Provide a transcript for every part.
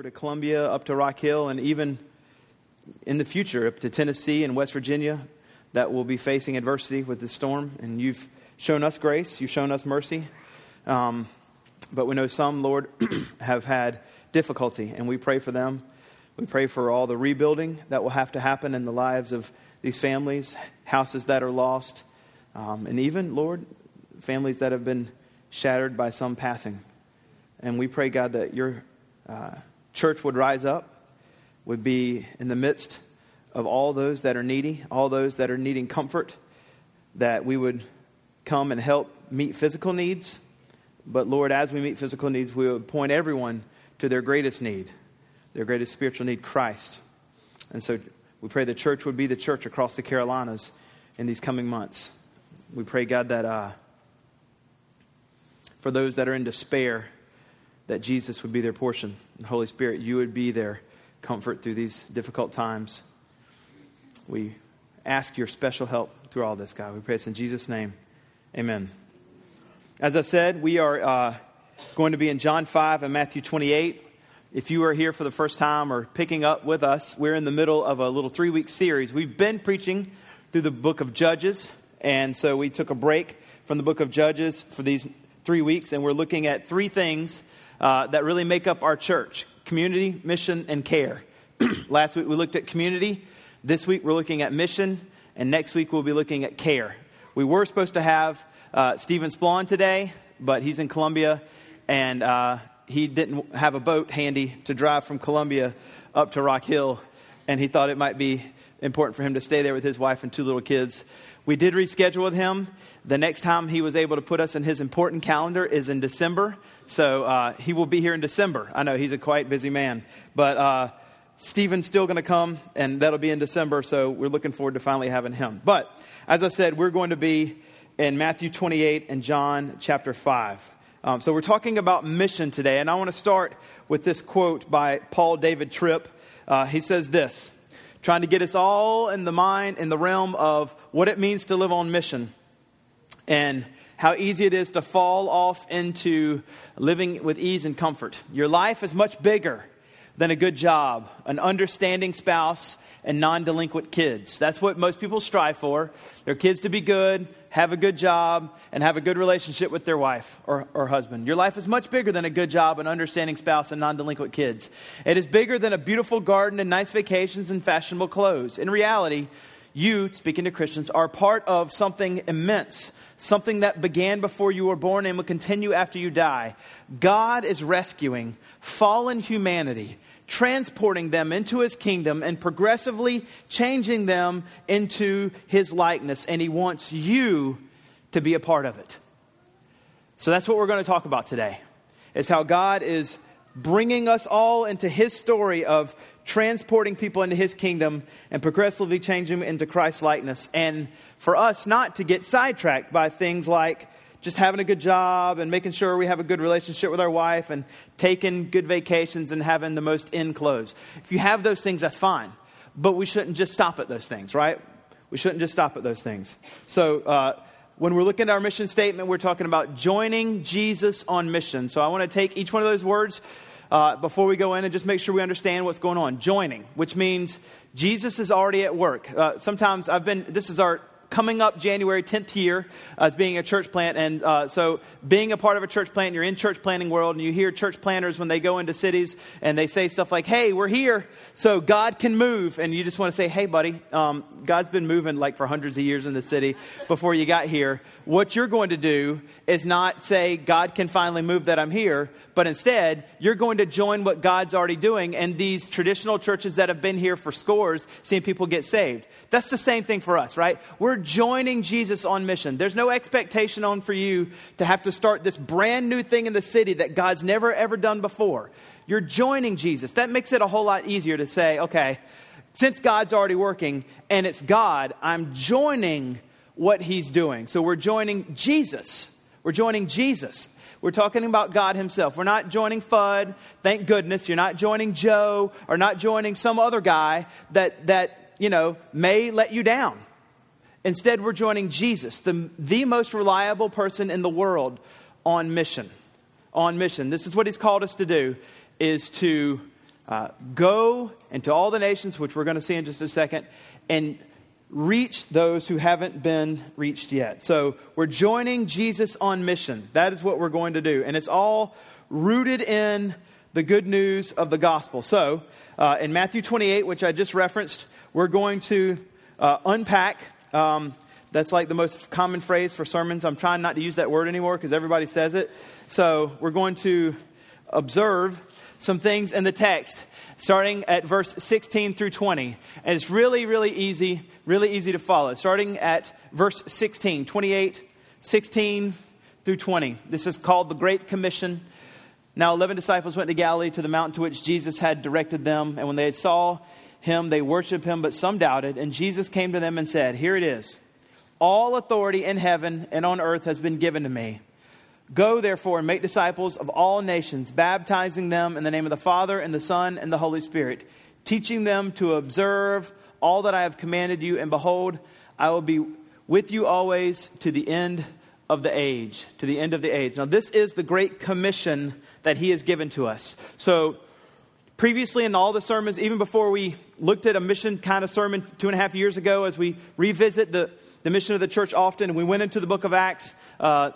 over to Columbia, up to Rock Hill, and even in the future up to Tennessee and West Virginia that will be facing adversity with this storm. And you've shown us grace, you've shown us mercy. Um, but we know some, Lord, have had difficulty, and we pray for them. We pray for all the rebuilding that will have to happen in the lives of these families, houses that are lost, um, and even, Lord, families that have been shattered by some passing. And we pray, God, that your uh, church would rise up, would be in the midst of all those that are needy, all those that are needing comfort, that we would come and help meet physical needs. But Lord, as we meet physical needs, we would point everyone to their greatest need, their greatest spiritual need, Christ. And so we pray the church would be the church across the Carolinas in these coming months. We pray, God, that uh, for those that are in despair, that Jesus would be their portion. And Holy Spirit, you would be their comfort through these difficult times. We ask your special help through all this, God. We pray this in Jesus' name. Amen. As I said, we are uh, going to be in John 5 and Matthew 28. If you are here for the first time or picking up with us, we're in the middle of a little three week series. We've been preaching through the book of Judges, and so we took a break from the book of Judges for these three weeks, and we're looking at three things uh, that really make up our church community, mission, and care. Last week we looked at community. This week we're looking at mission. And next week we'll be looking at care. We were supposed to have uh, Stephen Splawn today, but he's in Columbia and uh, he didn't have a boat handy to drive from Columbia up to Rock Hill. And he thought it might be important for him to stay there with his wife and two little kids. We did reschedule with him. The next time he was able to put us in his important calendar is in December. So uh, he will be here in December. I know he's a quite busy man. But uh, Stephen's still going to come, and that'll be in December. So we're looking forward to finally having him. But as I said, we're going to be in Matthew 28 and John chapter 5. Um, so we're talking about mission today. And I want to start with this quote by Paul David Tripp. Uh, he says this trying to get us all in the mind, in the realm of what it means to live on mission. And how easy it is to fall off into living with ease and comfort. Your life is much bigger than a good job, an understanding spouse, and non delinquent kids. That's what most people strive for. Their kids to be good, have a good job, and have a good relationship with their wife or, or husband. Your life is much bigger than a good job, an understanding spouse, and non delinquent kids. It is bigger than a beautiful garden and nice vacations and fashionable clothes. In reality, you, speaking to Christians, are part of something immense something that began before you were born and will continue after you die. God is rescuing fallen humanity, transporting them into his kingdom, and progressively changing them into his likeness. And he wants you to be a part of it. So that's what we're going to talk about today. Is how God is bringing us all into his story of transporting people into his kingdom and progressively changing them into Christ's likeness. And for us not to get sidetracked by things like just having a good job and making sure we have a good relationship with our wife and taking good vacations and having the most in clothes. If you have those things, that's fine. But we shouldn't just stop at those things, right? We shouldn't just stop at those things. So, uh, when we're looking at our mission statement, we're talking about joining Jesus on mission. So, I want to take each one of those words uh, before we go in and just make sure we understand what's going on. Joining, which means Jesus is already at work. Uh, sometimes I've been, this is our coming up January 10th year as being a church plant. And uh, so, being a part of a church plant, you're in church planting world, and you hear church planters when they go into cities and they say stuff like, "Hey, we're here, so God can move," and you just want to say, "Hey, buddy, um, God's been moving like for hundreds of years in the city before you got here. What you're going to do is not say God can finally move that I'm here, but instead you're going to join what God's already doing. And these traditional churches that have been here for scores, seeing people get saved, that's the same thing for us, right? We're joining Jesus on mission. There's no expectation on for you to have to start this brand new thing in the city that God's never ever done before. You're joining Jesus. That makes it a whole lot easier to say, okay, since God's already working and it's God, I'm joining what he's doing. So we're joining Jesus. We're joining Jesus. We're talking about God Himself. We're not joining FUD. Thank goodness. You're not joining Joe or not joining some other guy that, that you know, may let you down. Instead, we're joining Jesus, the, the most reliable person in the world on mission. On mission. This is what he's called us to do, is to uh, go into all the nations, which we're going to see in just a second, and reach those who haven't been reached yet. So we're joining Jesus on mission. That is what we're going to do. And it's all rooted in the good news of the gospel. So uh, in Matthew 28, which I just referenced, we're going to uh, unpack. Um, that's like the most common phrase for sermons. I'm trying not to use that word anymore because everybody says it. So we're going to observe some things in the text starting at verse 16 through 20. And it's really, really easy, really easy to follow. Starting at verse 16, 28, 16 through 20. This is called the Great Commission. Now, 11 disciples went to Galilee to the mountain to which Jesus had directed them. And when they saw him, they worshiped him, but some doubted. And Jesus came to them and said, Here it is. All authority in heaven and on earth has been given to me. Go, therefore, and make disciples of all nations, baptizing them in the name of the Father, and the Son, and the Holy Spirit, teaching them to observe all that I have commanded you. And behold, I will be with you always to the end of the age. To the end of the age. Now, this is the great commission that He has given to us. So, previously in all the sermons, even before we looked at a mission kind of sermon two and a half years ago, as we revisit the, the mission of the church often, we went into the book of Acts. Uh,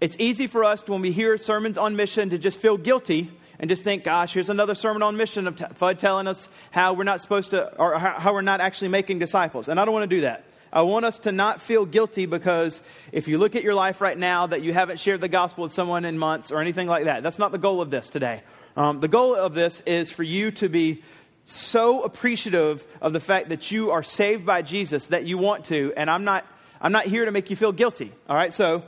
it's easy for us to, when we hear sermons on mission to just feel guilty and just think, gosh, here's another sermon on mission of Fudd telling us how we're not supposed to, or how we're not actually making disciples. And I don't want to do that. I want us to not feel guilty because if you look at your life right now that you haven't shared the gospel with someone in months or anything like that, that's not the goal of this today. Um, the goal of this is for you to be so appreciative of the fact that you are saved by Jesus that you want to, and I'm not, I'm not here to make you feel guilty. All right, so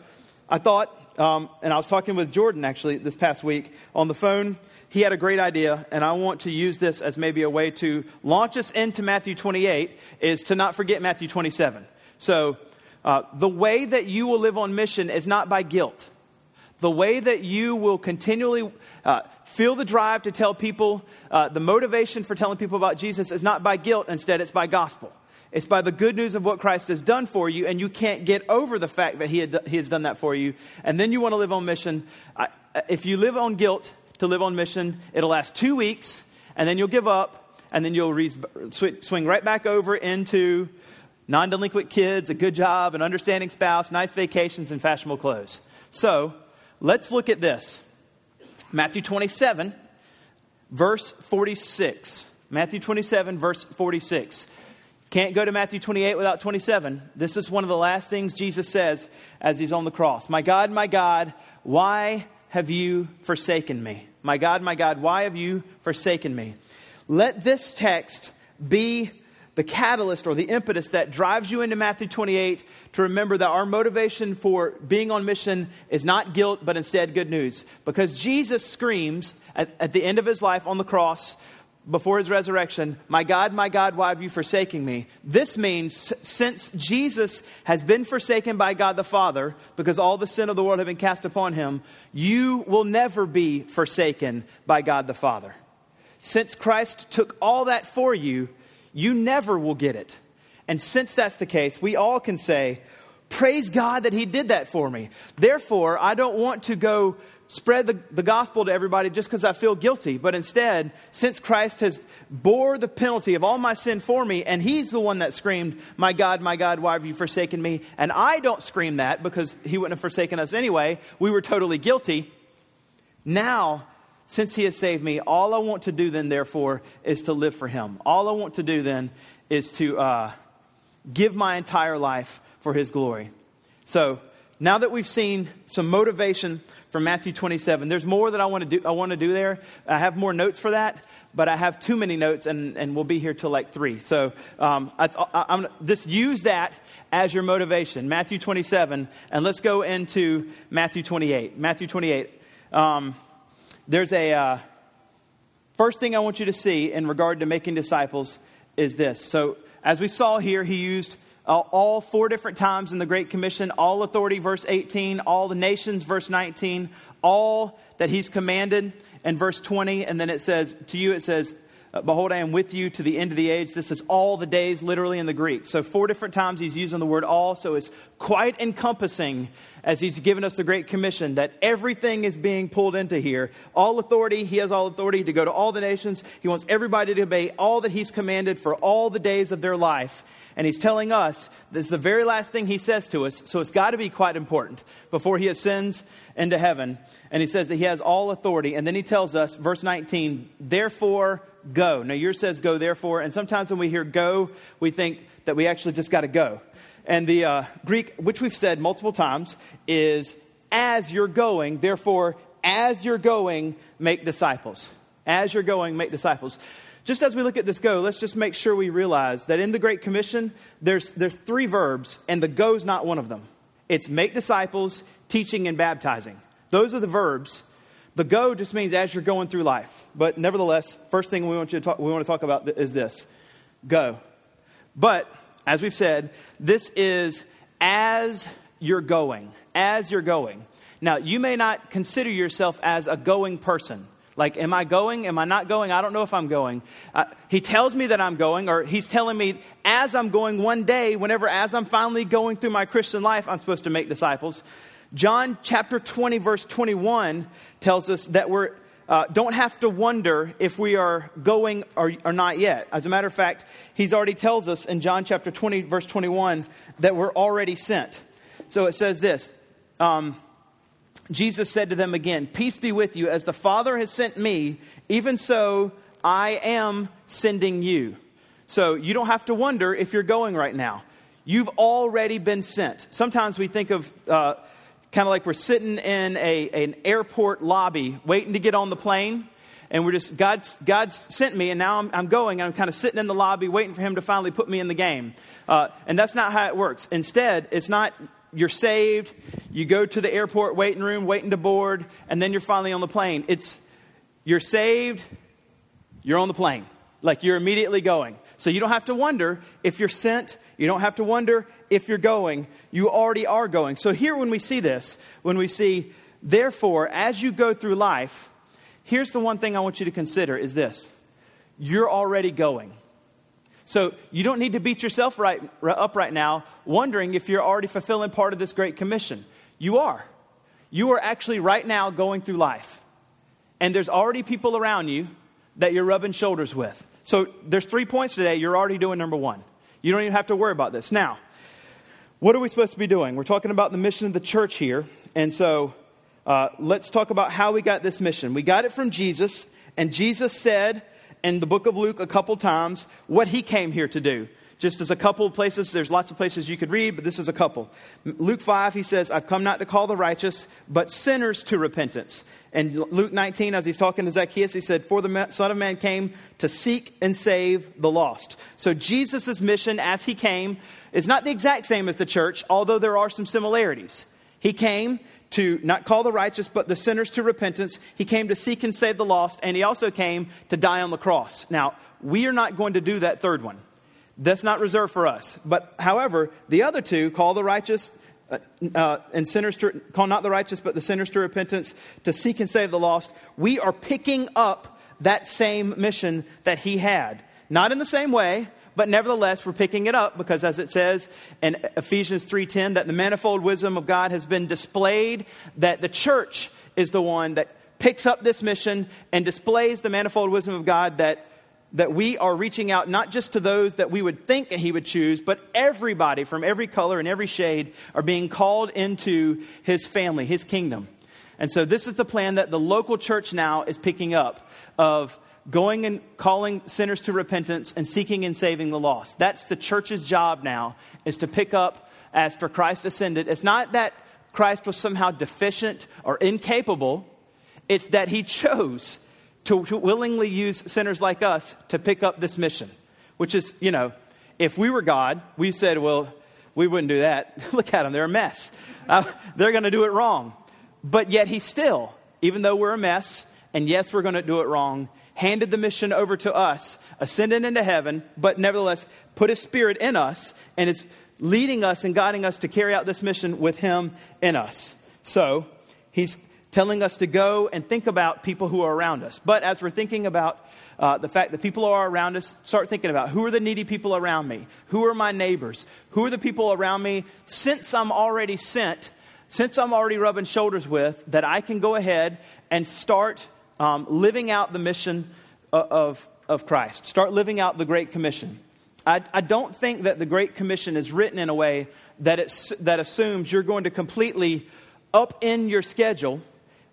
I thought um, and I was talking with Jordan actually this past week on the phone. He had a great idea, and I want to use this as maybe a way to launch us into Matthew 28 is to not forget Matthew 27. So, uh, the way that you will live on mission is not by guilt. The way that you will continually uh, feel the drive to tell people, uh, the motivation for telling people about Jesus is not by guilt, instead, it's by gospel. It's by the good news of what Christ has done for you, and you can't get over the fact that He, had, he has done that for you. And then you want to live on mission. I, if you live on guilt to live on mission, it'll last two weeks, and then you'll give up, and then you'll re- swing right back over into non delinquent kids, a good job, an understanding spouse, nice vacations, and fashionable clothes. So let's look at this Matthew 27, verse 46. Matthew 27, verse 46. Can't go to Matthew 28 without 27. This is one of the last things Jesus says as he's on the cross. My God, my God, why have you forsaken me? My God, my God, why have you forsaken me? Let this text be the catalyst or the impetus that drives you into Matthew 28 to remember that our motivation for being on mission is not guilt, but instead good news. Because Jesus screams at, at the end of his life on the cross, before his resurrection, My God, my God, why have you forsaken me? This means since Jesus has been forsaken by God the Father, because all the sin of the world have been cast upon him, you will never be forsaken by God the Father. Since Christ took all that for you, you never will get it. And since that's the case, we all can say, Praise God that He did that for me. Therefore, I don't want to go spread the, the gospel to everybody just because I feel guilty, but instead, since Christ has bore the penalty of all my sin for me, and he's the one that screamed, My God, my God, why have you forsaken me? And I don't scream that because he wouldn't have forsaken us anyway. We were totally guilty. Now, since he has saved me, all I want to do then, therefore, is to live for him. All I want to do then is to uh, give my entire life for his glory. So, now that we've seen some motivation from Matthew 27. There's more that I want to do, I want to do there. I have more notes for that, but I have too many notes, and, and we'll be here till like three. So um, I, am just use that as your motivation. Matthew 27, and let's go into Matthew 28. Matthew 28. Um, there's a uh, first thing I want you to see in regard to making disciples is this. So as we saw here, he used all four different times in the Great Commission all authority, verse 18, all the nations, verse 19, all that he's commanded, and verse 20. And then it says, to you, it says, uh, Uh, behold, I am with you to the end of the age. This is all the days, literally in the Greek. So, four different times he's using the word all. So, it's quite encompassing as he's given us the Great Commission that everything is being pulled into here. All authority, he has all authority to go to all the nations. He wants everybody to obey all that he's commanded for all the days of their life. And he's telling us this is the very last thing he says to us. So, it's got to be quite important before he ascends into heaven. And he says that he has all authority. And then he tells us, verse 19, therefore go. Now, yours says go, therefore. And sometimes when we hear go, we think that we actually just got to go. And the uh, Greek, which we've said multiple times, is as you're going, therefore, as you're going, make disciples. As you're going, make disciples. Just as we look at this go, let's just make sure we realize that in the Great Commission, there's, there's three verbs, and the go is not one of them. It's make disciples, teaching, and baptizing. Those are the verbs. The go just means as you're going through life. But nevertheless, first thing we want, you to talk, we want to talk about is this go. But, as we've said, this is as you're going. As you're going. Now, you may not consider yourself as a going person. Like, am I going? Am I not going? I don't know if I'm going. Uh, he tells me that I'm going, or he's telling me as I'm going one day, whenever, as I'm finally going through my Christian life, I'm supposed to make disciples. John chapter 20, verse 21 tells us that we uh, don't have to wonder if we are going or, or not yet. As a matter of fact, he's already tells us in John chapter 20, verse 21, that we're already sent. So it says this um, Jesus said to them again, Peace be with you. As the Father has sent me, even so I am sending you. So you don't have to wonder if you're going right now. You've already been sent. Sometimes we think of uh, kind of like we're sitting in a, an airport lobby waiting to get on the plane. And we're just, God's, God's sent me, and now I'm, I'm going, I'm kind of sitting in the lobby waiting for Him to finally put me in the game. Uh, and that's not how it works. Instead, it's not you're saved, you go to the airport waiting room, waiting to board, and then you're finally on the plane. It's you're saved, you're on the plane. Like you're immediately going. So you don't have to wonder if you're sent, you don't have to wonder if you're going, you already are going. So here, when we see this, when we see, therefore, as you go through life, here's the one thing I want you to consider is this you're already going. So you don't need to beat yourself right, up right now, wondering if you're already fulfilling part of this great commission. You are. You are actually right now going through life. And there's already people around you that you're rubbing shoulders with. So there's three points today. You're already doing number one. You don't even have to worry about this. Now, what are we supposed to be doing? We're talking about the mission of the church here. And so uh, let's talk about how we got this mission. We got it from Jesus, and Jesus said in the book of Luke a couple times what he came here to do. Just as a couple of places, there's lots of places you could read, but this is a couple. Luke 5, he says, I've come not to call the righteous, but sinners to repentance. And Luke 19, as he's talking to Zacchaeus, he said, For the Son of Man came to seek and save the lost. So Jesus' mission as he came is not the exact same as the church, although there are some similarities. He came to not call the righteous, but the sinners to repentance. He came to seek and save the lost, and he also came to die on the cross. Now, we are not going to do that third one. That's not reserved for us. But however, the other two call the righteous uh, uh, and sinners to call not the righteous but the sinners to repentance to seek and save the lost. We are picking up that same mission that he had. Not in the same way, but nevertheless we're picking it up because as it says in Ephesians 3:10 that the manifold wisdom of God has been displayed that the church is the one that picks up this mission and displays the manifold wisdom of God that that we are reaching out not just to those that we would think he would choose, but everybody from every color and every shade are being called into his family, his kingdom. And so this is the plan that the local church now is picking up of going and calling sinners to repentance and seeking and saving the lost. That's the church's job now is to pick up as for Christ ascended. It's not that Christ was somehow deficient or incapable. It's that he chose to, to willingly use sinners like us to pick up this mission, which is, you know, if we were God, we said, well, we wouldn't do that. Look at them, they're a mess. Uh, they're going to do it wrong. But yet, he still, even though we're a mess, and yes, we're going to do it wrong, handed the mission over to us, ascended into heaven, but nevertheless put his spirit in us, and it's leading us and guiding us to carry out this mission with him in us. So, he's telling us to go and think about people who are around us. But as we're thinking about uh, the fact that people are around us, start thinking about who are the needy people around me? Who are my neighbors? Who are the people around me since I'm already sent, since I'm already rubbing shoulders with, that I can go ahead and start um, living out the mission of, of, of Christ, start living out the Great Commission. I, I, don't think that the Great Commission is written in a way that, it's, that assumes you're going to completely up in your schedule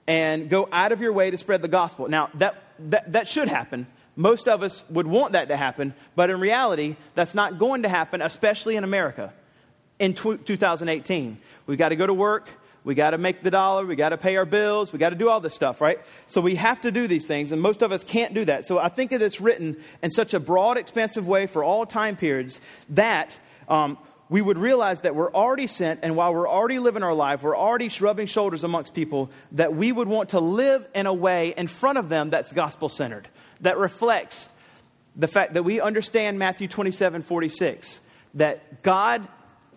and go out of your way to spread the gospel. Now, that, that, that should happen. Most of us would want that to happen, but in reality, that's not going to happen, especially in America in 2018. We've got to go to work. We got to make the dollar. We got to pay our bills. We got to do all this stuff, right? So we have to do these things, and most of us can't do that. So I think that it's written in such a broad, expansive way for all time periods that um, we would realize that we're already sent, and while we're already living our life, we're already rubbing shoulders amongst people, that we would want to live in a way in front of them that's gospel centered, that reflects the fact that we understand Matthew 27 46, that God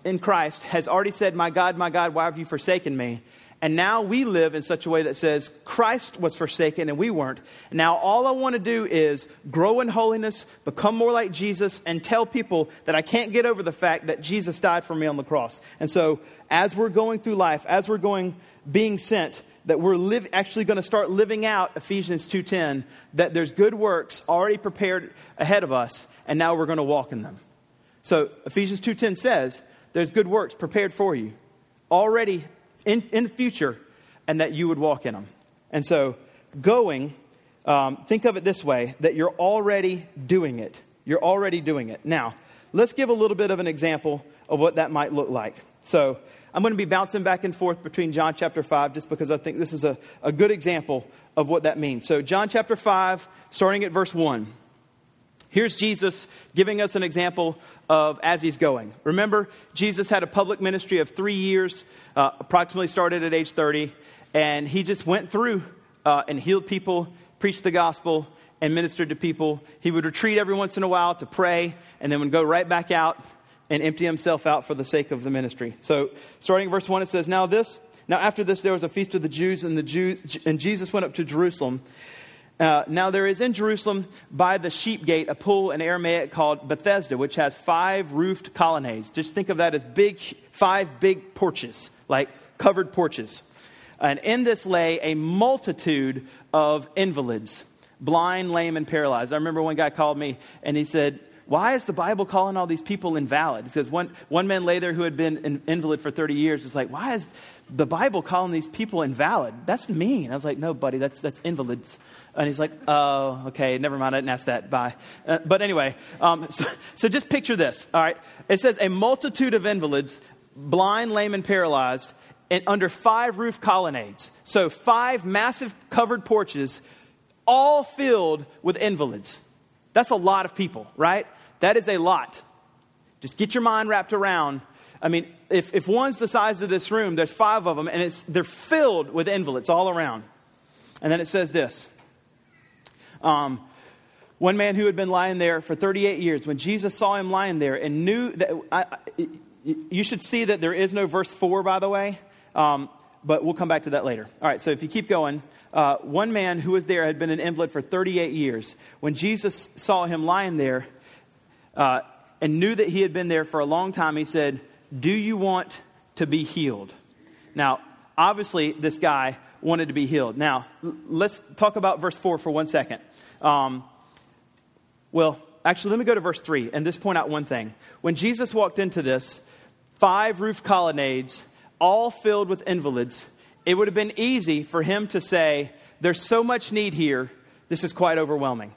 in Christ has already said, My God, my God, why have you forsaken me? And now we live in such a way that says Christ was forsaken and we weren't. Now all I want to do is grow in holiness, become more like Jesus, and tell people that I can't get over the fact that Jesus died for me on the cross. And so as we're going through life, as we're going being sent, that we're live, actually going to start living out Ephesians 2:10, that there's good works already prepared ahead of us, and now we're going to walk in them. So Ephesians 2:10 says, there's good works prepared for you already in, in the future and that you would walk in them. And so, going, um, think of it this way that you're already doing it. You're already doing it. Now, let's give a little bit of an example of what that might look like. So, I'm going to be bouncing back and forth between John chapter 5 just because I think this is a, a good example of what that means. So, John chapter 5, starting at verse 1. Here's Jesus giving us an example of as he's going. Remember, Jesus had a public ministry of three years, uh, approximately started at age 30, and he just went through uh, and healed people, preached the gospel, and ministered to people. He would retreat every once in a while to pray, and then would go right back out and empty himself out for the sake of the ministry. So, starting verse 1, it says, Now this, now after this, there was a feast of the Jews, and, the Jews, and Jesus went up to Jerusalem. Uh, now, there is in Jerusalem by the sheep gate a pool in Aramaic called Bethesda, which has five roofed colonnades. Just think of that as big, five big porches, like covered porches. And in this lay a multitude of invalids, blind, lame, and paralyzed. I remember one guy called me and he said, why is the Bible calling all these people invalid? Says one, one man lay there who had been an invalid for 30 years was like, why is the Bible calling these people invalid? That's mean. I was like, no, buddy, that's, that's invalids. And he's like, oh, okay, never mind. I didn't ask that. Bye. Uh, but anyway, um, so, so just picture this. All right. It says, a multitude of invalids, blind, lame, and paralyzed, and under five roof colonnades. So five massive covered porches, all filled with invalids. That's a lot of people, right? That is a lot. Just get your mind wrapped around. I mean, if, if one's the size of this room, there's five of them, and it's, they're filled with invalids all around. And then it says this um, one man who had been lying there for 38 years, when Jesus saw him lying there and knew that, I, I, you should see that there is no verse 4, by the way, um, but we'll come back to that later. All right, so if you keep going, uh, one man who was there had been an invalid for 38 years. When Jesus saw him lying there uh, and knew that he had been there for a long time, he said, Do you want to be healed? Now, obviously, this guy wanted to be healed. Now, let's talk about verse 4 for one second. Um, well, actually, let me go to verse 3 and just point out one thing. When Jesus walked into this, five roof colonnades, all filled with invalids, it would have been easy for him to say, There's so much need here, this is quite overwhelming.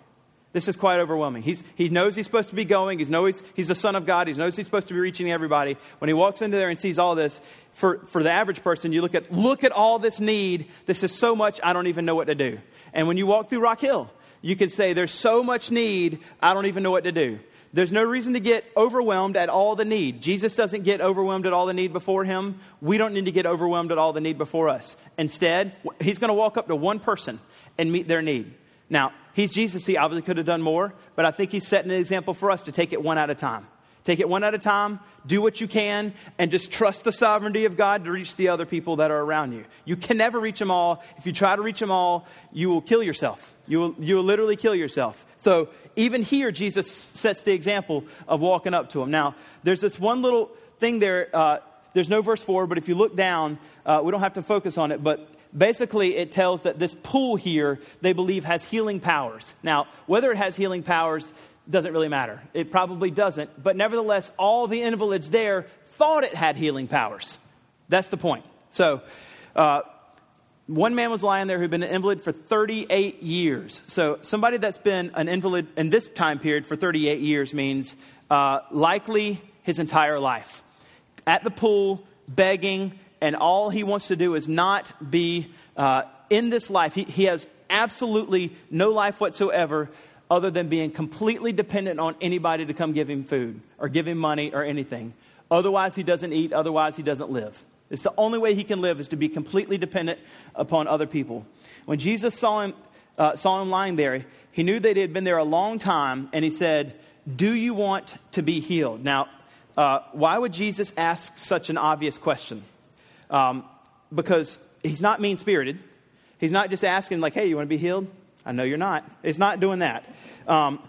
This is quite overwhelming. He's, he knows he's supposed to be going. He knows he's the Son of God. He knows he's supposed to be reaching everybody. When he walks into there and sees all this, for, for the average person, you look at, look at all this need. This is so much, I don't even know what to do. And when you walk through Rock Hill, you can say, There's so much need, I don't even know what to do. There's no reason to get overwhelmed at all the need. Jesus doesn't get overwhelmed at all the need before him. We don't need to get overwhelmed at all the need before us. Instead, he's going to walk up to one person and meet their need. Now, he's Jesus. He obviously could have done more, but I think he's setting an example for us to take it one at a time Take it one at a time, do what you can, and just trust the sovereignty of God to reach the other people that are around you. You can never reach them all. If you try to reach them all, you will kill yourself. You will, you will literally kill yourself. So even here, Jesus sets the example of walking up to them. Now, there's this one little thing there. Uh, there's no verse 4, but if you look down, uh, we don't have to focus on it, but basically it tells that this pool here they believe has healing powers. Now whether it has healing powers doesn't really matter. It probably doesn't. But nevertheless all the invalids there thought it had healing powers. That's the point. So uh, one man was lying there who'd been an invalid for 38 years. So somebody that's been an invalid in this time period for 38 years means uh, likely his entire life. At the pool begging and all he wants to do is not be uh, in this life. He, he has absolutely no life whatsoever other than being completely dependent on anybody to come give him food or give him money or anything. Otherwise, he doesn't eat, otherwise, he doesn't live. It's the only way he can live is to be completely dependent upon other people. When Jesus saw him, uh, saw him lying there, he knew that he had been there a long time, and he said, Do you want to be healed? Now, uh, why would Jesus ask such an obvious question? Um, because he's not mean spirited. He's not just asking, like, hey, you want to be healed? I know you're not. He's not doing that. Um,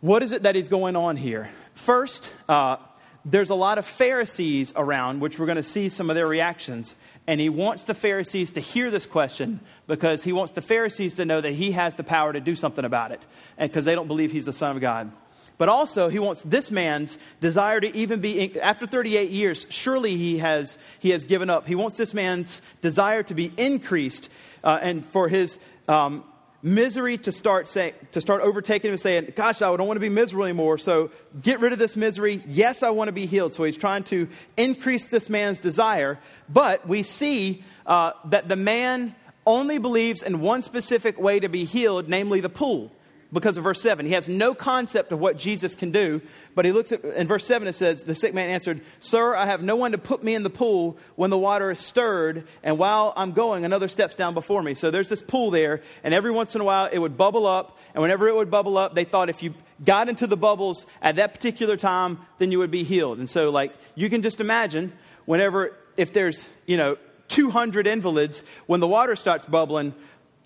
what is it that is going on here? First, uh, there's a lot of Pharisees around, which we're going to see some of their reactions. And he wants the Pharisees to hear this question because he wants the Pharisees to know that he has the power to do something about it, and because they don't believe he's the Son of God. But also, he wants this man's desire to even be, after 38 years, surely he has, he has given up. He wants this man's desire to be increased uh, and for his um, misery to start, say, to start overtaking him and saying, Gosh, I don't want to be miserable anymore. So get rid of this misery. Yes, I want to be healed. So he's trying to increase this man's desire. But we see uh, that the man only believes in one specific way to be healed, namely the pool because of verse 7. He has no concept of what Jesus can do, but he looks at, in verse 7, it says, The sick man answered, Sir, I have no one to put me in the pool when the water is stirred, and while I'm going, another steps down before me. So there's this pool there, and every once in a while it would bubble up, and whenever it would bubble up, they thought if you got into the bubbles at that particular time, then you would be healed. And so, like, you can just imagine whenever, if there's, you know, 200 invalids, when the water starts bubbling,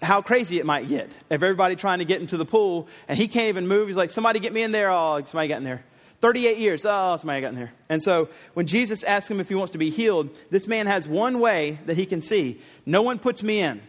how crazy it might get if everybody trying to get into the pool and he can't even move. He's like, somebody get me in there. Oh, somebody got in there. 38 years. Oh, somebody got in there. And so when Jesus asks him if he wants to be healed, this man has one way that he can see. No one puts me in.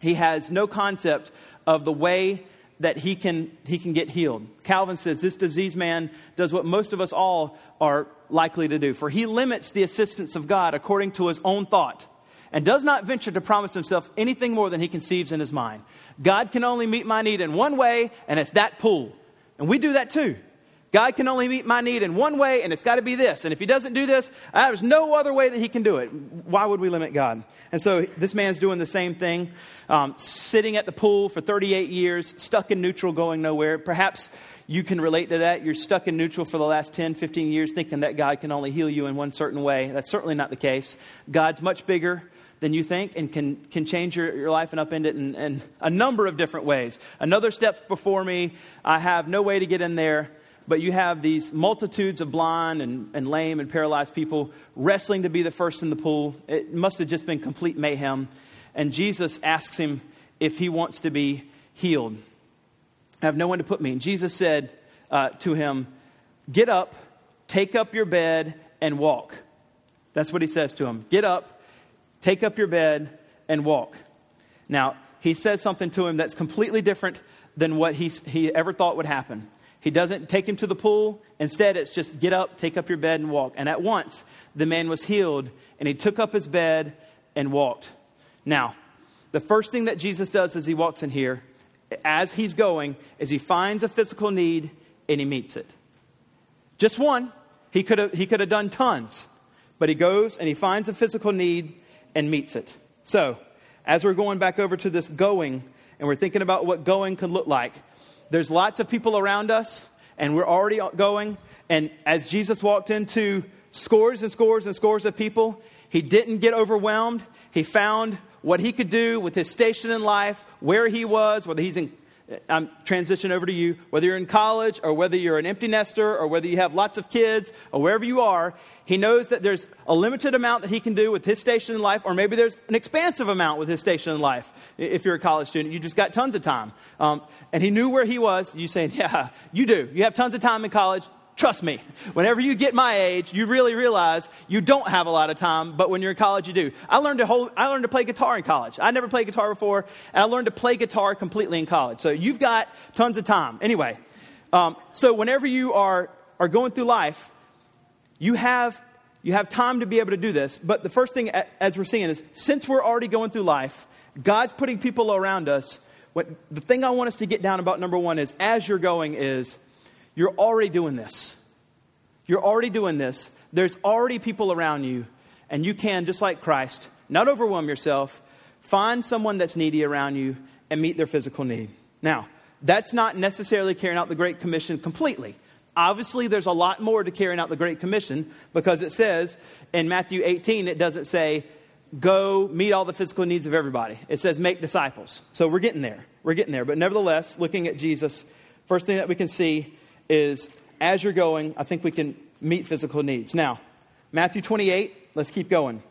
He has no concept of the way that he can, he can get healed. Calvin says this diseased man does what most of us all are likely to do, for he limits the assistance of God according to his own thought and does not venture to promise himself anything more than he conceives in his mind. God can only meet my need in one way, and it's that pool. And we do that too. God can only meet my need in one way, and it's got to be this. And if he doesn't do this, there's no other way that he can do it. Why would we limit God? And so this man's doing the same thing, um, sitting at the pool for 38 years, stuck in neutral, going nowhere. Perhaps you can relate to that. You're stuck in neutral for the last 10, 15 years, thinking that God can only heal you in one certain way. That's certainly not the case. God's much bigger than you think and can, can change your, your life and upend it in, in a number of different ways. Another step before me, I have no way to get in there, but you have these multitudes of blind and, and lame and paralyzed people wrestling to be the first in the pool. It must have just been complete mayhem. And Jesus asks him if he wants to be healed. I have no one to put me. And Jesus said uh, to him, Get up, take up your bed, and walk. That's what he says to him. Get up, Take up your bed and walk. Now, he says something to him that's completely different than what he, he ever thought would happen. He doesn't take him to the pool. Instead, it's just get up, take up your bed, and walk. And at once, the man was healed, and he took up his bed and walked. Now, the first thing that Jesus does as he walks in here, as he's going, is he finds a physical need and he meets it. Just one. He could have, he could have done tons. But he goes and he finds a physical need and meets it. So, as we're going back over to this going, and we're thinking about what going could look like, there's lots of people around us, and we're already going. And as Jesus walked into scores and scores and scores of people, he didn't get overwhelmed. He found what he could do with his station in life, where he was, whether he's in I'm transitioning over to you, whether you're in college or whether you're an empty nester or whether you have lots of kids or wherever you are, he knows that there's a limited amount that he can do with his station in life, or maybe there's an expansive amount with his station in life. If you're a college student, you just got tons of time. Um, and he knew where he was. You saying, Yeah, you do. You have tons of time in college. Trust me, whenever you get my age, you really realize you don't have a lot of time, but when you're in college, you do. I learned to, hold, I learned to play guitar in college. I never played guitar before, and I learned to play guitar completely in college. So you've got tons of time. Anyway, um, so whenever you are, are going through life, you have, you have time to be able to do this. But the first thing, as we're seeing, is since we're already going through life, God's putting people around us. What, the thing I want us to get down about number one is as you're going, is you're already doing this. You're already doing this. There's already people around you, and you can, just like Christ, not overwhelm yourself, find someone that's needy around you, and meet their physical need. Now, that's not necessarily carrying out the Great Commission completely. Obviously, there's a lot more to carrying out the Great Commission because it says in Matthew 18, it doesn't say, go meet all the physical needs of everybody. It says, make disciples. So we're getting there. We're getting there. But nevertheless, looking at Jesus, first thing that we can see is as you're going, I think we can meet physical needs. Now, Matthew 28, let's keep going.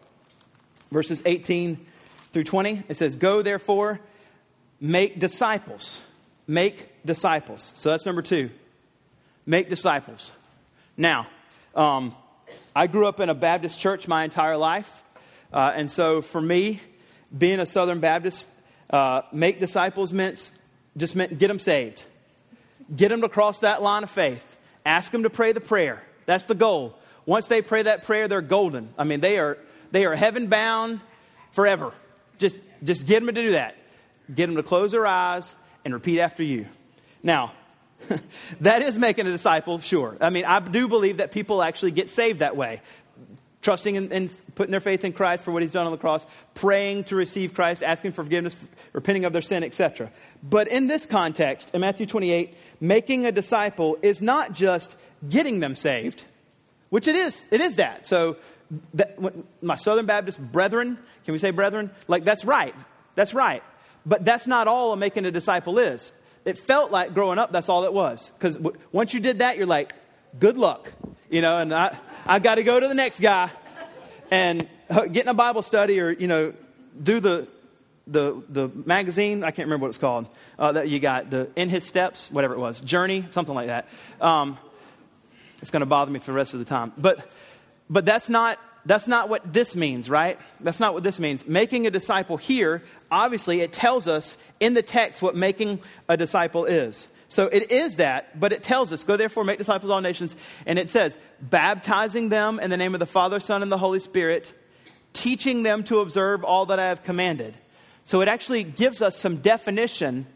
Verses 18 through 20, it says, Go therefore, make disciples. Make disciples. So that's number two. Make disciples. Now, um, I grew up in a Baptist church my entire life. Uh, and so for me, being a Southern Baptist, uh, make disciples meant just meant get them saved. Get them to cross that line of faith. Ask them to pray the prayer. That's the goal. Once they pray that prayer, they're golden. I mean, they are, they are heaven bound forever. Just, just get them to do that. Get them to close their eyes and repeat after you. Now, that is making a disciple, sure. I mean, I do believe that people actually get saved that way trusting and, putting their faith in Christ for what he's done on the cross, praying to receive Christ, asking for forgiveness, repenting of their sin, etc. But in this context, in Matthew 28, making a disciple is not just getting them saved, which it is. It is that. So, that, my Southern Baptist brethren, can we say brethren? Like, that's right. That's right. But that's not all making a disciple is. It felt like growing up, that's all it was. Because once you did that, you're like, good luck. You know, and I, I got to go to the next guy and get in a Bible study or, you know, do the, the, the magazine, I can't remember what it's called, uh, that you got, the In His Steps, whatever it was, Journey, something like that. Um, it's going to bother me for the rest of the time. But, but that's, not, that's not what this means, right? That's not what this means. Making a disciple here, obviously, it tells us in the text what making a disciple is. So it is that, but it tells us, go therefore, make disciples of all nations. And it says, baptizing them in the name of the Father, Son, and the Holy Spirit, teaching them to observe all that I have commanded. So it actually gives us some definition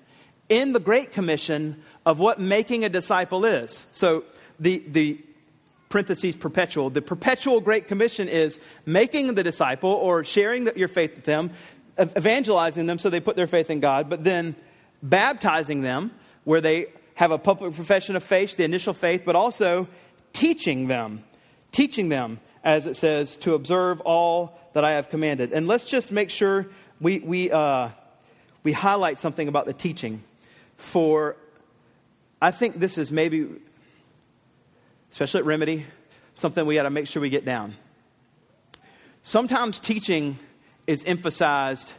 in the Great Commission of what making a disciple is. So the, the parentheses perpetual, the perpetual Great Commission is making the disciple or sharing the, your faith with them, evangelizing them so they put their faith in God, but then baptizing them where they have a public profession of faith, the initial faith, but also teaching them, teaching them, as it says, to observe all that I have commanded. And let's just make sure we, we, uh, we highlight something about the teaching. For I think this is maybe, especially at Remedy, something we got to make sure we get down. Sometimes teaching is emphasized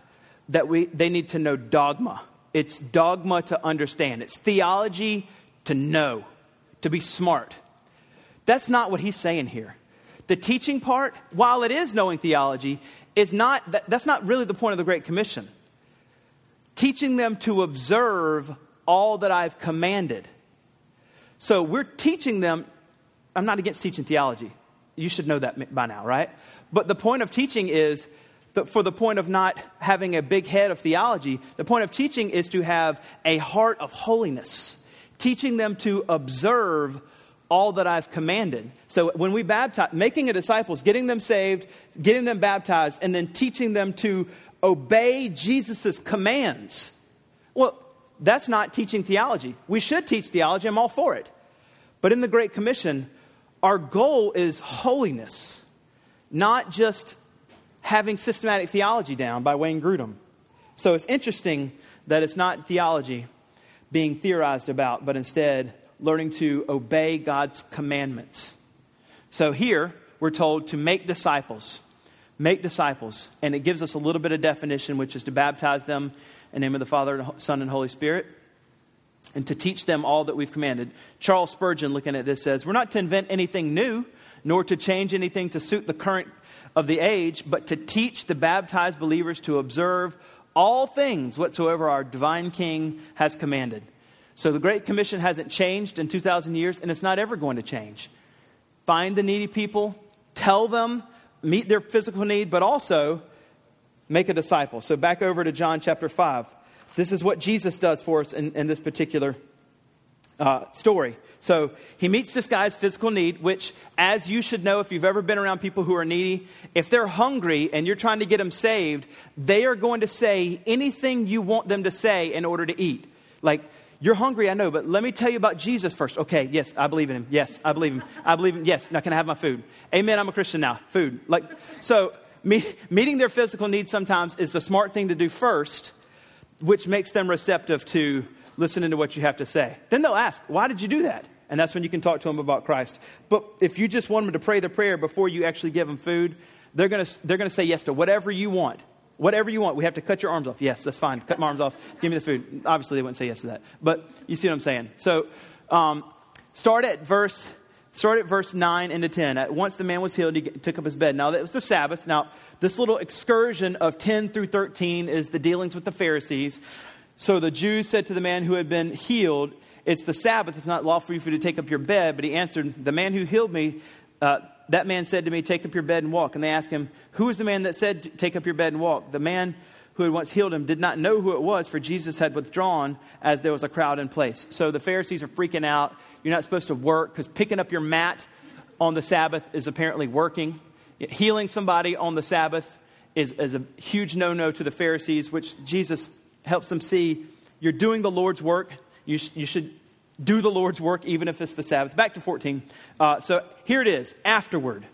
that we, they need to know dogma it's dogma to understand, it's theology to know, to be smart. That's not what he's saying here. The teaching part, while it is knowing theology, is not that, that's not really the point of the Great Commission. Teaching them to observe all that I've commanded. So we're teaching them, I'm not against teaching theology. You should know that by now, right? But the point of teaching is for the point of not having a big head of theology, the point of teaching is to have a heart of holiness, teaching them to observe all that I've commanded. So when we baptize, making a disciples, getting them saved, getting them baptized, and then teaching them to obey Jesus' commands. Well, that's not teaching theology. We should teach theology, I'm all for it. But in the Great Commission, our goal is holiness, not just having systematic theology down by Wayne Grudem. So it's interesting that it's not theology, being theorized about, but instead learning to obey God's commandments. So here, we're told to make disciples. Make disciples. And it gives us a little bit of definition, which is to baptize them in the name of the Father, Son, and Holy Spirit, and to teach them all that we've commanded. Charles Spurgeon, looking at this, says, We're not to invent anything new, nor to change anything to suit the current of the age, but to teach the baptized believers to observe all things whatsoever our divine King has commanded. So the Great Commission hasn't changed in 2,000 years, and it's not ever going to change. Find the needy people, tell them, meet their physical need, but also make a disciple. So back over to John chapter 5. This is what Jesus does for us in, in this particular uh, story. So he meets this guy's physical need, which, as you should know if you've ever been around people who are needy, if they're hungry and you're trying to get them saved, they are going to say anything you want them to say in order to eat. Like, you're hungry, I know, but let me tell you about Jesus first. Okay, yes, I believe in him. Yes, I believe him. I believe him. Yes, now can I have my food? Amen, I'm a Christian now. Food. Like, so me, meeting their physical needs sometimes is the smart thing to do first, which makes them receptive to listening to what you have to say. Then they'll ask, Why did you do that? And that's when you can talk to them about Christ. But if you just want them to pray the prayer before you actually give them food, they're going to they're to say yes to whatever you want. Whatever you want. We have to cut your arms off. Yes, that's fine. Cut my arms off. Give me the food. Obviously, they wouldn't say yes to that. But you see what I'm saying. So um, start at verse start at verse 9 into 10. At once the man was healed, he took up his bed. Now, that was the Sabbath. Now, this little excursion of 10 through 13 is the dealings with the Pharisees. So the Jews said to the man who had been healed, It's the Sabbath, it's not lawful for you to take up your bed. But he answered, The man who healed me, uh, that man said to me, Take up your bed and walk. And they asked him, Who is the man that said, Take up your bed and walk? The man who had once healed him did not know who it was, for Jesus had withdrawn as there was a crowd in place. So the Pharisees are freaking out. You're not supposed to work because picking up your mat on the Sabbath is apparently working. Healing somebody on the Sabbath is, is a huge no no to the Pharisees, which Jesus helps them see you're doing the Lord's work. You, sh- you should do the Lord's work even if it's the Sabbath. Back to 14. Uh, so here it is afterward.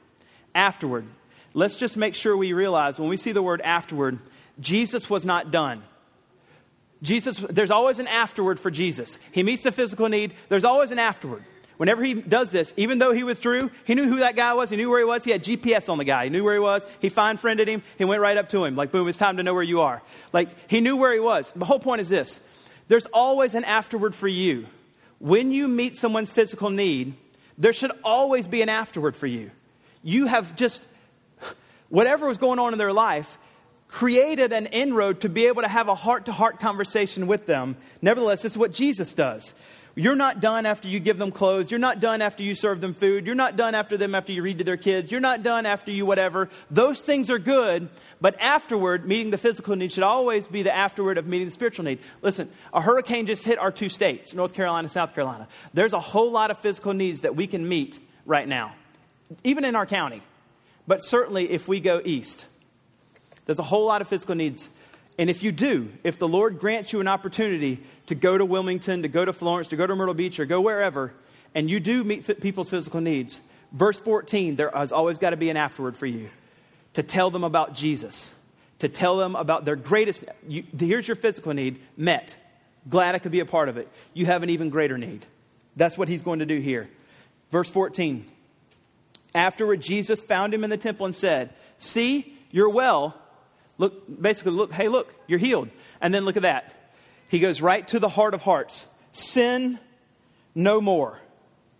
Afterward. Let's just make sure we realize when we see the word afterward, Jesus was not done. Jesus, there's always an afterward for Jesus. He meets the physical need, there's always an afterward. Whenever he does this, even though he withdrew, he knew who that guy was. He knew where he was. He had GPS on the guy. He knew where he was. He fine friended him. He went right up to him. Like, boom, it's time to know where you are. Like, he knew where he was. The whole point is this there's always an afterward for you. When you meet someone's physical need, there should always be an afterward for you. You have just, whatever was going on in their life, created an inroad to be able to have a heart to heart conversation with them. Nevertheless, this is what Jesus does. You're not done after you give them clothes. You're not done after you serve them food. You're not done after them after you read to their kids. You're not done after you whatever. Those things are good, but afterward, meeting the physical need should always be the afterward of meeting the spiritual need. Listen, a hurricane just hit our two states, North Carolina and South Carolina. There's a whole lot of physical needs that we can meet right now, even in our county. But certainly if we go east, there's a whole lot of physical needs and if you do, if the Lord grants you an opportunity to go to Wilmington, to go to Florence, to go to Myrtle Beach, or go wherever, and you do meet people's physical needs, verse 14, there has always got to be an afterward for you to tell them about Jesus, to tell them about their greatest. You, here's your physical need met. Glad I could be a part of it. You have an even greater need. That's what he's going to do here. Verse 14. Afterward, Jesus found him in the temple and said, See, you're well Look, basically, look, hey, look, you're healed. And then look at that. He goes right to the heart of hearts. Sin no more.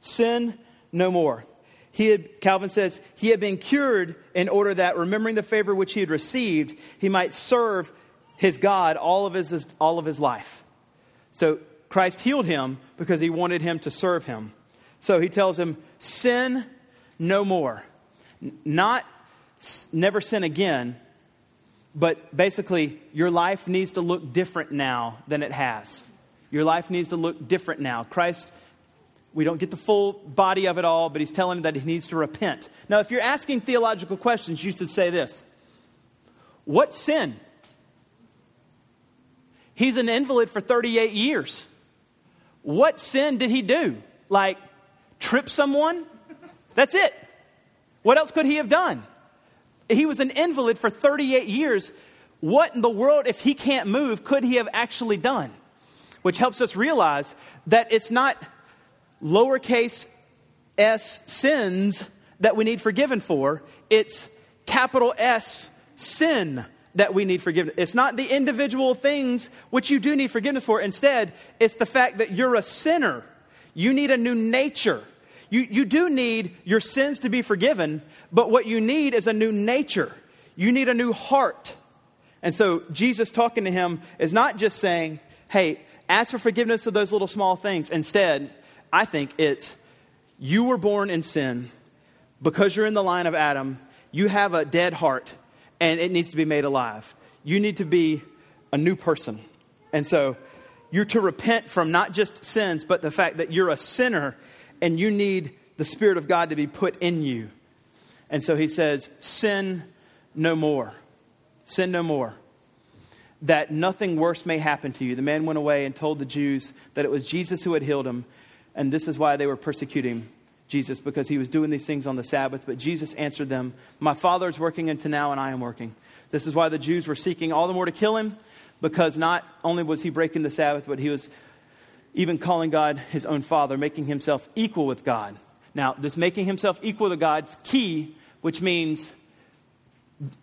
Sin no more. He had, Calvin says, he had been cured in order that, remembering the favor which he had received, he might serve his God all of his, all of his life. So Christ healed him because he wanted him to serve him. So he tells him, sin no more. Not never sin again, but basically, your life needs to look different now than it has. Your life needs to look different now. Christ, we don't get the full body of it all, but he's telling him that he needs to repent. Now, if you're asking theological questions, you should say this What sin? He's an invalid for 38 years. What sin did he do? Like, trip someone? That's it. What else could he have done? He was an invalid for 38 years. What in the world, if he can't move, could he have actually done? which helps us realize that it's not lowercase s sins that we need forgiven for, it's capital S sin that we need forgiveness. It's not the individual things which you do need forgiveness for. Instead, it's the fact that you're a sinner. You need a new nature. You, you do need your sins to be forgiven, but what you need is a new nature. You need a new heart. And so Jesus talking to him is not just saying, hey, ask for forgiveness of those little small things. Instead, I think it's you were born in sin because you're in the line of Adam. You have a dead heart and it needs to be made alive. You need to be a new person. And so you're to repent from not just sins, but the fact that you're a sinner and you need the Spirit of God to be put in you. And so he says, Sin no more. Sin no more. That nothing worse may happen to you. The man went away and told the Jews that it was Jesus who had healed him, and this is why they were persecuting Jesus because he was doing these things on the Sabbath. But Jesus answered them, My Father is working until now, and I am working. This is why the Jews were seeking all the more to kill him, because not only was he breaking the Sabbath, but he was even calling God his own Father, making himself equal with God. Now, this making himself equal to God's key, which means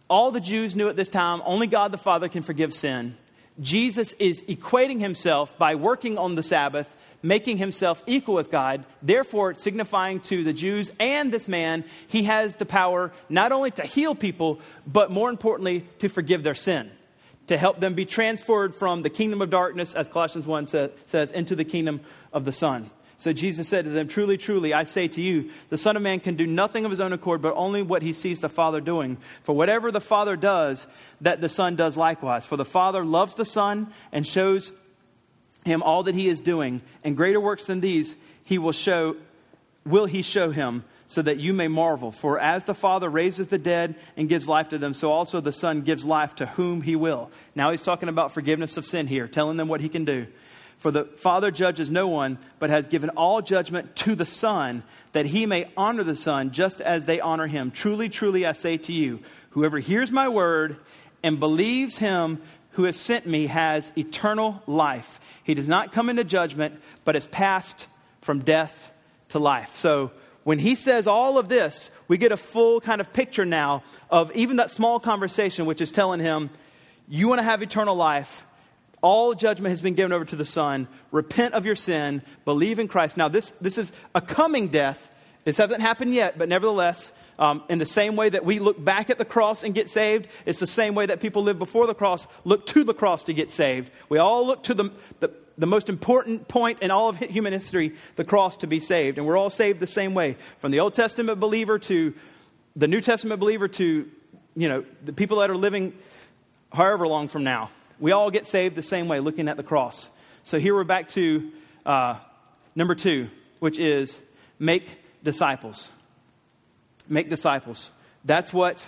all the Jews knew at this time only God the Father can forgive sin. Jesus is equating himself by working on the Sabbath making himself equal with God, therefore signifying to the Jews and this man, he has the power not only to heal people, but more importantly, to forgive their sin, to help them be transferred from the kingdom of darkness, as Colossians 1 says, into the kingdom of the Son. So Jesus said to them, Truly, truly, I say to you, the Son of Man can do nothing of his own accord, but only what he sees the Father doing. For whatever the Father does, that the Son does likewise. For the Father loves the Son and shows him all that he is doing, and greater works than these he will show will he show him so that you may marvel. For as the father raises the dead and gives life to them so also the son gives life to whom he will. Now he's talking about forgiveness of sin here telling them what he can do. For the father judges no one but has given all judgment to the son that he may honor the son just as they honor him. Truly truly i say to you whoever hears my word and believes him who has sent me has eternal life. He does not come into judgment, but is passed from death to life. So when he says all of this, we get a full kind of picture now of even that small conversation, which is telling him, You want to have eternal life. All judgment has been given over to the Son. Repent of your sin. Believe in Christ. Now, this, this is a coming death. This hasn't happened yet, but nevertheless, um, in the same way that we look back at the cross and get saved, it's the same way that people live before the cross look to the cross to get saved. We all look to the, the, the most important point in all of human history, the cross, to be saved. And we're all saved the same way. From the Old Testament believer to the New Testament believer to, you know, the people that are living however long from now. We all get saved the same way, looking at the cross. So here we're back to uh, number two, which is make disciples make disciples. That's what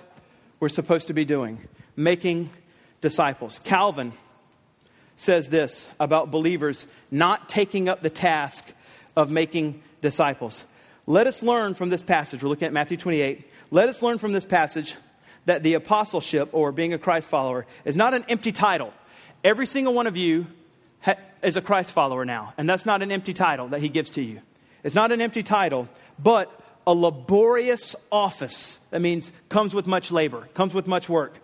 we're supposed to be doing, making disciples. Calvin says this about believers not taking up the task of making disciples. Let us learn from this passage. We're looking at Matthew 28. Let us learn from this passage that the apostleship or being a Christ follower is not an empty title. Every single one of you ha- is a Christ follower now, and that's not an empty title that he gives to you. It's not an empty title, but a laborious office. That means comes with much labor, comes with much work.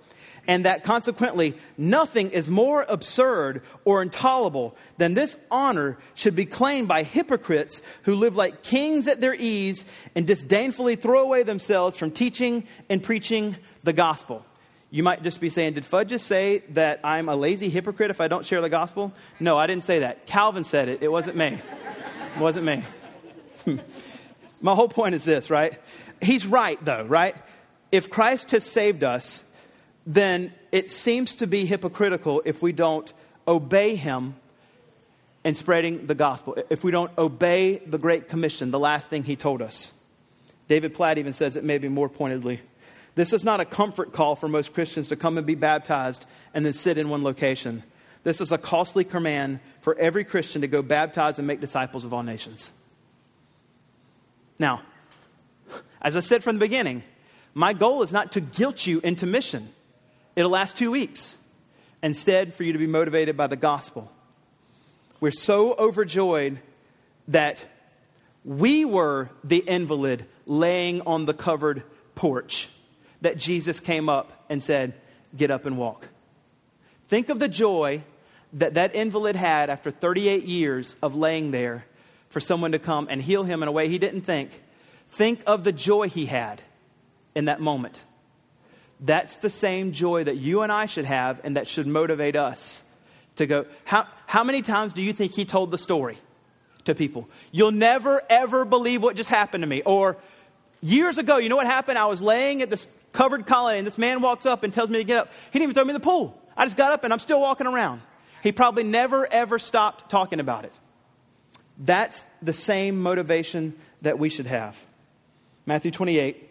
And that consequently, nothing is more absurd or intolerable than this honor should be claimed by hypocrites who live like kings at their ease and disdainfully throw away themselves from teaching and preaching the gospel. You might just be saying, Did Fudd just say that I'm a lazy hypocrite if I don't share the gospel? No, I didn't say that. Calvin said it. It wasn't me. It wasn't me. My whole point is this, right? He's right, though, right? If Christ has saved us, then it seems to be hypocritical if we don't obey him in spreading the gospel, if we don't obey the Great Commission, the last thing he told us. David Platt even says it maybe more pointedly. This is not a comfort call for most Christians to come and be baptized and then sit in one location. This is a costly command for every Christian to go baptize and make disciples of all nations. Now, as I said from the beginning, my goal is not to guilt you into mission. It'll last two weeks. Instead, for you to be motivated by the gospel. we're so overjoyed that we were the invalid laying on the covered porch that Jesus came up and said, Get up and walk. Think of the joy that that invalid had after 38 years of laying there for someone to come and heal him in a way he didn't think. Think of the joy he had in that moment. That's the same joy that you and I should have and that should motivate us to go. How, how many times do you think he told the story to people? You'll never, ever believe what just happened to me. Or years ago, you know what happened? I was laying at this covered colony and this man walks up and tells me to get up. He didn't even throw me in the pool. I just got up and I'm still walking around. He probably never, ever stopped talking about it. That's the same motivation that we should have. Matthew 28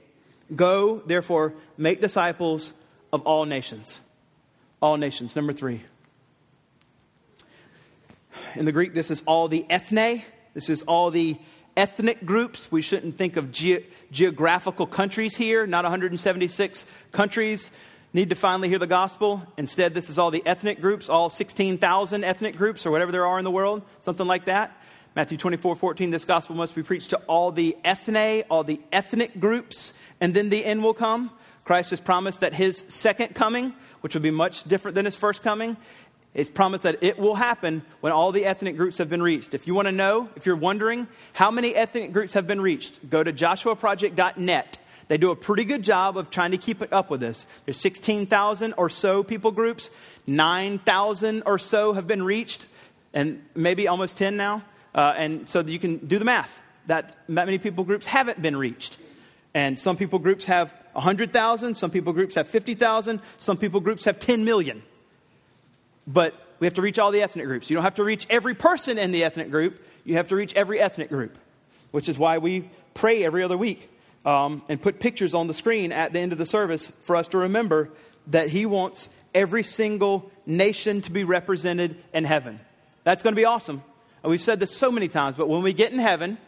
Go, therefore, make disciples of all nations. All nations. Number three. In the Greek, this is all the ethne. This is all the ethnic groups. We shouldn't think of ge- geographical countries here, not 176 countries need to finally hear the gospel. Instead, this is all the ethnic groups, all 16,000 ethnic groups or whatever there are in the world, something like that. Matthew 24, 14, this gospel must be preached to all the ethne, all the ethnic groups, and then the end will come. Christ has promised that his second coming, which will be much different than his first coming, is promised that it will happen when all the ethnic groups have been reached. If you want to know, if you're wondering how many ethnic groups have been reached, go to joshuaproject.net they do a pretty good job of trying to keep up with this. There's 16,000 or so people groups, 9,000 or so have been reached, and maybe almost 10 now. Uh, and so you can do the math. That, that many people groups haven't been reached. And some people groups have 100,000, some people groups have 50,000, some people groups have 10 million. But we have to reach all the ethnic groups. You don't have to reach every person in the ethnic group, you have to reach every ethnic group, which is why we pray every other week um, and put pictures on the screen at the end of the service for us to remember that He wants every single nation to be represented in heaven. That's going to be awesome. And we've said this so many times, but when we get in heaven,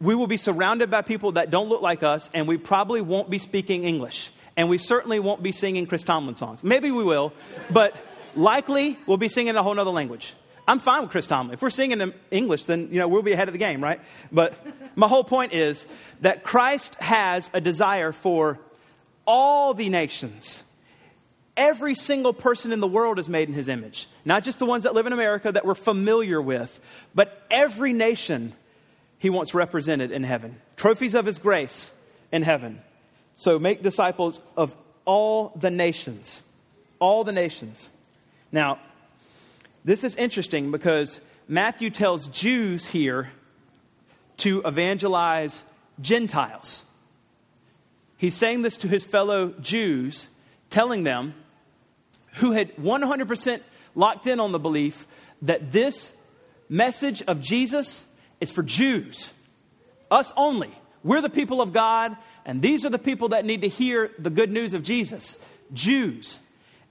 we will be surrounded by people that don't look like us, and we probably won't be speaking English. And we certainly won't be singing Chris Tomlin songs. Maybe we will, but likely we'll be singing a whole other language. I'm fine with Chris Tomlin. If we're singing in English, then you know we'll be ahead of the game, right? But my whole point is that Christ has a desire for all the nations. Every single person in the world is made in his image. Not just the ones that live in America that we're familiar with, but every nation he wants represented in heaven. Trophies of his grace in heaven. So make disciples of all the nations. All the nations. Now, this is interesting because Matthew tells Jews here to evangelize Gentiles. He's saying this to his fellow Jews, telling them who had 100% locked in on the belief that this message of Jesus is for Jews, us only. We're the people of God, and these are the people that need to hear the good news of Jesus Jews.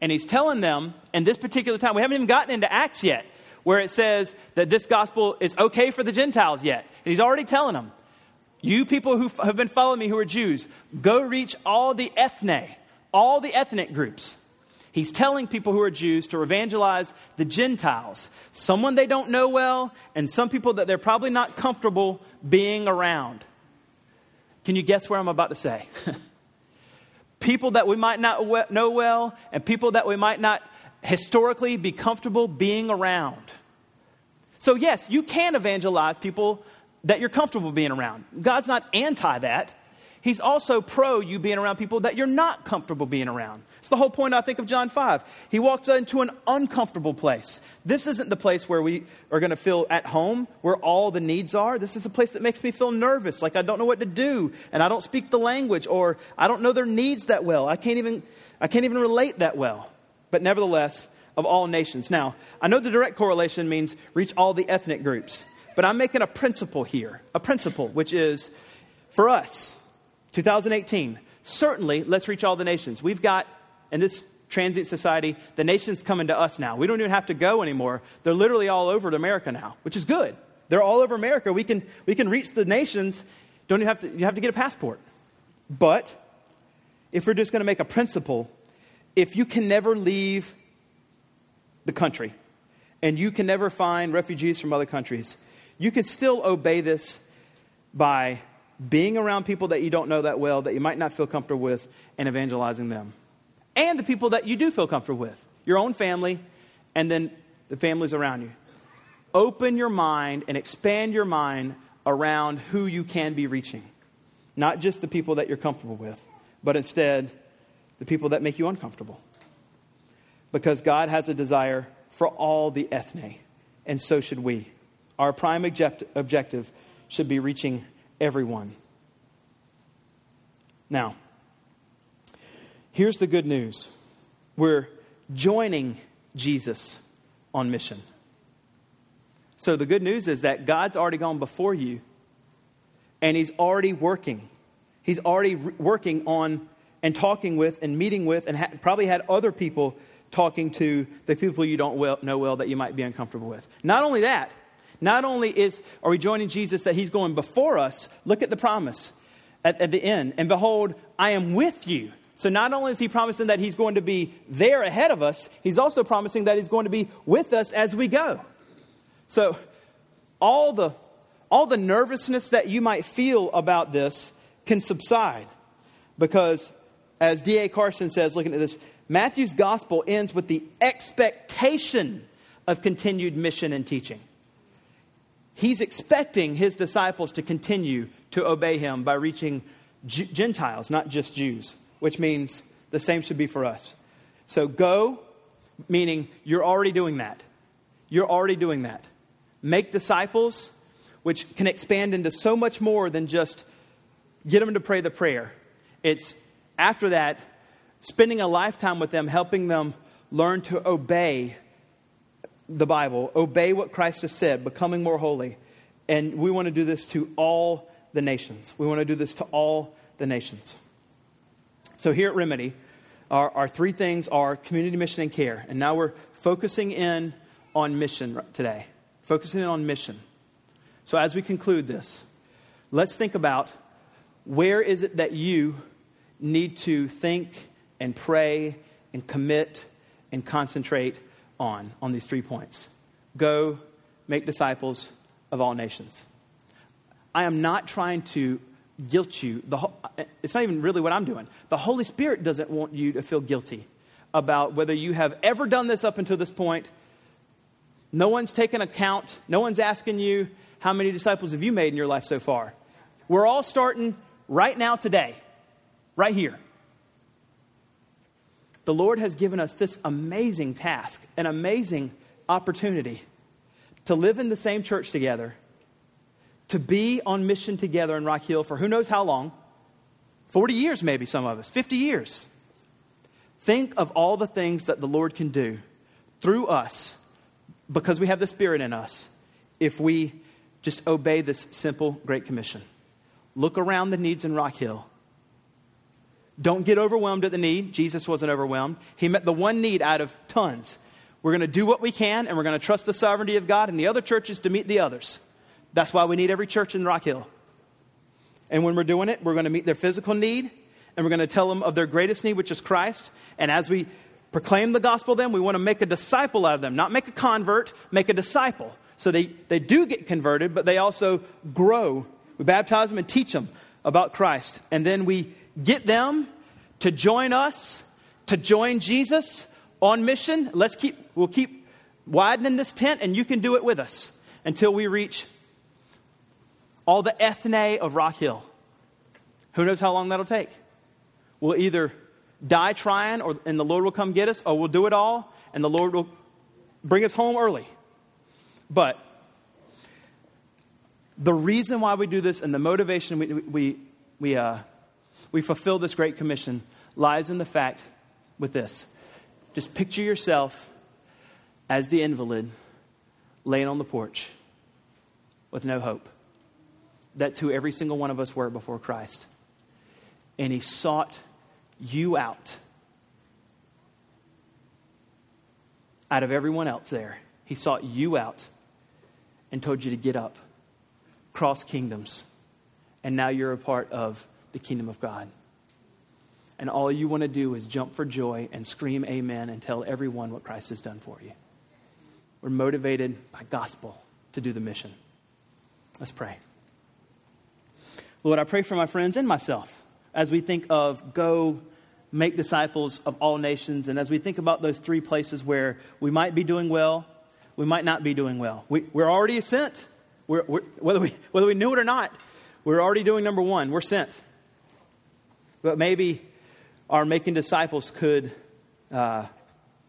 And he's telling them in this particular time, we haven't even gotten into Acts yet, where it says that this gospel is okay for the Gentiles yet. And he's already telling them, you people who have been following me who are Jews, go reach all the ethne, all the ethnic groups. He's telling people who are Jews to evangelize the Gentiles, someone they don't know well, and some people that they're probably not comfortable being around. Can you guess where I'm about to say? people that we might not know well, and people that we might not historically be comfortable being around. So, yes, you can evangelize people that you're comfortable being around. God's not anti that. He's also pro you being around people that you're not comfortable being around. It's the whole point, I think, of John 5. He walks into an uncomfortable place. This isn't the place where we are going to feel at home, where all the needs are. This is a place that makes me feel nervous, like I don't know what to do, and I don't speak the language, or I don't know their needs that well. I can't even, I can't even relate that well. But nevertheless, of all nations. Now, I know the direct correlation means reach all the ethnic groups, but I'm making a principle here, a principle, which is for us, 2018, certainly let's reach all the nations. We've got in this transient society, the nation's coming to us now. We don't even have to go anymore. They're literally all over America now, which is good. They're all over America. We can, we can reach the nations. Don't you have to, you have to get a passport. But if we're just going to make a principle, if you can never leave the country and you can never find refugees from other countries, you can still obey this by being around people that you don't know that well, that you might not feel comfortable with, and evangelizing them. And the people that you do feel comfortable with your own family, and then the families around you. Open your mind and expand your mind around who you can be reaching. Not just the people that you're comfortable with, but instead the people that make you uncomfortable. Because God has a desire for all the ethne, and so should we. Our prime object- objective should be reaching everyone. Now, here's the good news we're joining Jesus on mission. So, the good news is that God's already gone before you, and He's already working. He's already working on and talking with and meeting with, and ha- probably had other people talking to the people you don't well, know well that you might be uncomfortable with. Not only that, not only is, are we joining Jesus that he's going before us, look at the promise at, at the end. And behold, I am with you. So not only is he promising that he's going to be there ahead of us, he's also promising that he's going to be with us as we go. So all the, all the nervousness that you might feel about this can subside because, as D.A. Carson says, looking at this, Matthew's gospel ends with the expectation of continued mission and teaching. He's expecting his disciples to continue to obey him by reaching Gentiles, not just Jews, which means the same should be for us. So go, meaning you're already doing that. You're already doing that. Make disciples, which can expand into so much more than just get them to pray the prayer. It's after that, spending a lifetime with them, helping them learn to obey the Bible, obey what Christ has said, becoming more holy. And we want to do this to all the nations. We want to do this to all the nations. So here at Remedy, our, our three things are community mission and care. And now we're focusing in on mission today, focusing in on mission. So as we conclude this, let's think about where is it that you need to think and pray and commit and concentrate on, on these three points. Go make disciples of all nations. I am not trying to guilt you. The, uh, it's not even really what I'm doing. The Holy Spirit doesn't want you to feel guilty about whether you have ever done this up until this point. No one's taken account. No one's asking you, how many disciples have you made in your life so far? We're all starting right now, today, right here the Lord has given us this amazing task, an amazing opportunity to live in the same church together, to be on mission together in Rock Hill for who knows how long 40 years, maybe some of us, 50 years. Think of all the things that the Lord can do through us because we have the Spirit in us if we just obey this simple Great Commission. Look around the needs in Rock Hill don't get overwhelmed at the need. Jesus wasn't overwhelmed. He met the one need out of tons. We're going to do what we can, and we're going to trust the sovereignty of God and the other churches to meet the others. That's why we need every church in Rock Hill. And when we're doing it, we're going to meet their physical need, and we're going to tell them of their greatest need, which is Christ. And as we proclaim the gospel them, we want to make a disciple out of them, not make a convert, make a disciple. So they, they do get converted, but they also grow. We baptize them and teach them about Christ. And then we get them to join us, to join Jesus on mission. Let's keep, we'll keep widening this tent, and you can do it with us until we reach all the ethne of Rock Hill. Who knows how long that'll take? We'll either die trying, or, and the Lord will come get us, or we'll do it all, and the Lord will bring us home early. But the reason why we do this and the motivation we, we, we, uh, we fulfill this great commission lies in the fact with this. Just picture yourself as the invalid laying on the porch with no hope. That's who every single one of us were before Christ. And he sought you out. Out of everyone else there, he sought you out and told you to get up, cross kingdoms, and now you're a part of the kingdom of God. And all you want to do is jump for joy and scream amen and tell everyone what Christ has done for you. We're motivated by gospel to do the mission. Let's pray. Lord, I pray for my friends and myself as we think of go make disciples of all nations, and as we think about those three places where we might be doing well, we might not be doing well. We, are already sent, we're, we're, whether, we, whether we knew it or not. We're already doing number one, we're sent. But maybe our making disciples could, uh,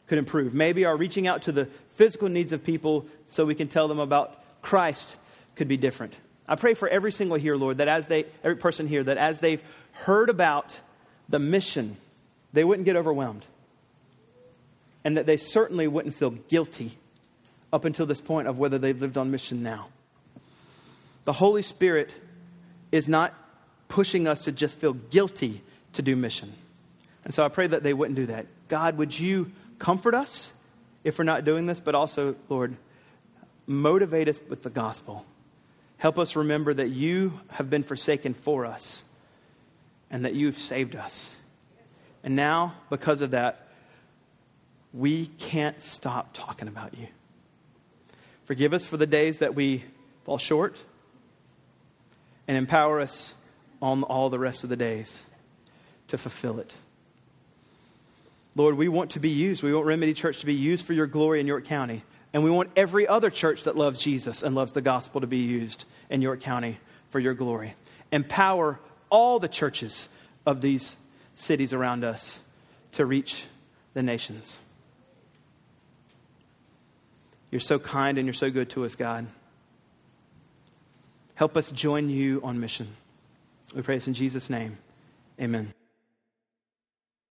could improve. Maybe our reaching out to the physical needs of people so we can tell them about Christ could be different. I pray for every single here, Lord, that as they, every person here, that as they've heard about the mission, they wouldn't get overwhelmed. And that they certainly wouldn't feel guilty up until this point of whether they've lived on mission now. The Holy Spirit is not pushing us to just feel guilty to do mission. And so I pray that they wouldn't do that. God, would you comfort us if we're not doing this, but also, Lord, motivate us with the gospel. Help us remember that you have been forsaken for us and that you've saved us. And now, because of that, we can't stop talking about you. Forgive us for the days that we fall short and empower us on all the rest of the days to fulfill it. Lord, we want to be used. We want Remedy Church to be used for your glory in York County. And we want every other church that loves Jesus and loves the gospel to be used in York County for your glory. Empower all the churches of these cities around us to reach the nations. You're so kind and you're so good to us, God. Help us join you on mission. We pray this in Jesus' name. Amen.